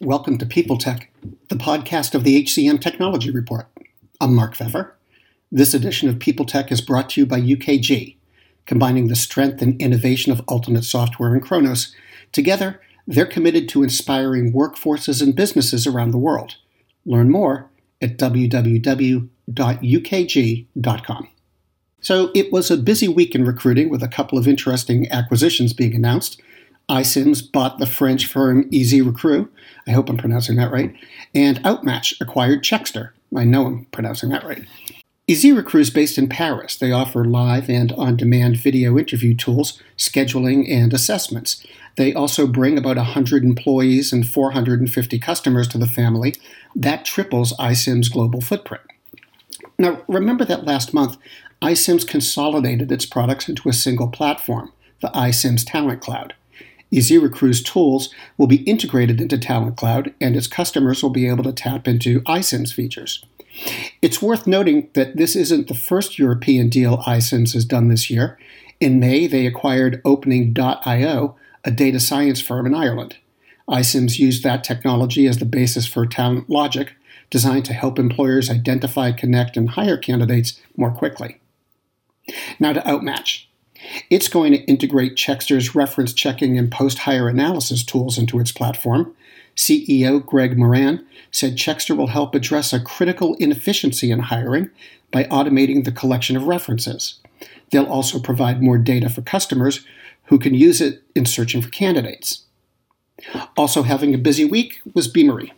Welcome to People Tech, the podcast of the HCM Technology Report. I'm Mark Feffer. This edition of People Tech is brought to you by UKG, combining the strength and innovation of Ultimate Software and Kronos. Together, they're committed to inspiring workforces and businesses around the world. Learn more at www.ukg.com. So it was a busy week in recruiting with a couple of interesting acquisitions being announced iCIMS bought the French firm EasyRecrue. I hope I'm pronouncing that right. And Outmatch acquired Checkster. I know I'm pronouncing that right. EasyRecrue is based in Paris. They offer live and on demand video interview tools, scheduling, and assessments. They also bring about 100 employees and 450 customers to the family. That triples iCIMS' global footprint. Now, remember that last month, iCIMS consolidated its products into a single platform, the iCIMS Talent Cloud. EasyRecrue's tools will be integrated into Talent Cloud, and its customers will be able to tap into iCIMS features. It's worth noting that this isn't the first European deal iCIMS has done this year. In May, they acquired Opening.io, a data science firm in Ireland. iCIMS used that technology as the basis for Talent Logic, designed to help employers identify, connect, and hire candidates more quickly. Now to Outmatch. It's going to integrate Checkster's reference checking and post hire analysis tools into its platform. CEO Greg Moran said Checkster will help address a critical inefficiency in hiring by automating the collection of references. They'll also provide more data for customers who can use it in searching for candidates. Also having a busy week was Beamery.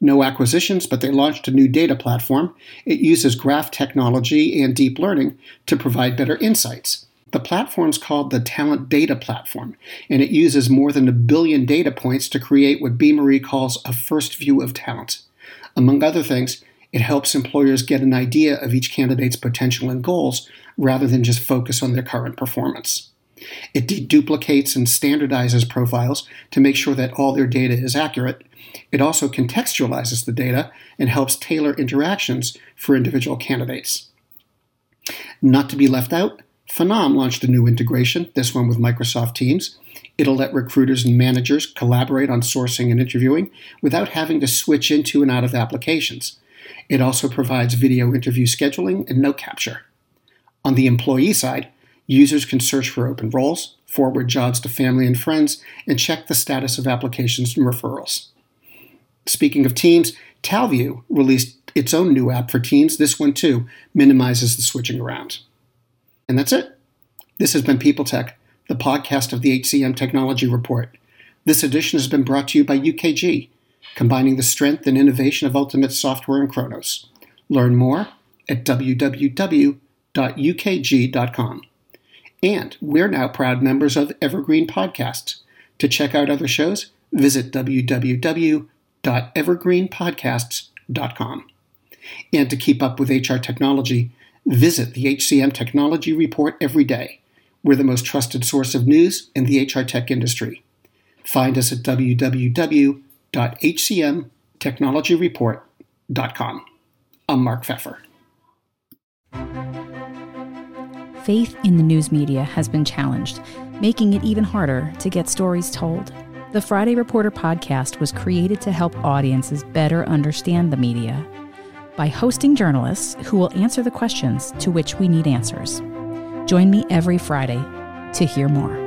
No acquisitions, but they launched a new data platform. It uses graph technology and deep learning to provide better insights. The platform's called the Talent Data Platform, and it uses more than a billion data points to create what Beamery calls a first view of talent. Among other things, it helps employers get an idea of each candidate's potential and goals rather than just focus on their current performance. It deduplicates and standardizes profiles to make sure that all their data is accurate. It also contextualizes the data and helps tailor interactions for individual candidates. Not to be left out, Phenom launched a new integration, this one with Microsoft Teams. It'll let recruiters and managers collaborate on sourcing and interviewing without having to switch into and out of applications. It also provides video interview scheduling and note capture. On the employee side, users can search for open roles, forward jobs to family and friends, and check the status of applications and referrals. Speaking of Teams, Talview released its own new app for Teams. This one, too, minimizes the switching around. And that's it. This has been People Tech, the podcast of the HCM Technology Report. This edition has been brought to you by UKG, combining the strength and innovation of Ultimate Software and Kronos. Learn more at www.ukg.com. And we're now proud members of Evergreen Podcasts. To check out other shows, visit www.evergreenpodcasts.com. And to keep up with HR technology, Visit the HCM Technology Report every day. We're the most trusted source of news in the HR tech industry. Find us at www.hcmtechnologyreport.com. I'm Mark Feffer. Faith in the news media has been challenged, making it even harder to get stories told. The Friday Reporter podcast was created to help audiences better understand the media by hosting journalists who will answer the questions to which we need answers. Join me every Friday to hear more.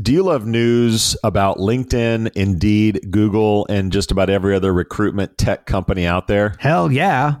Do you love news about LinkedIn, Indeed, Google, and just about every other recruitment tech company out there? Hell yeah.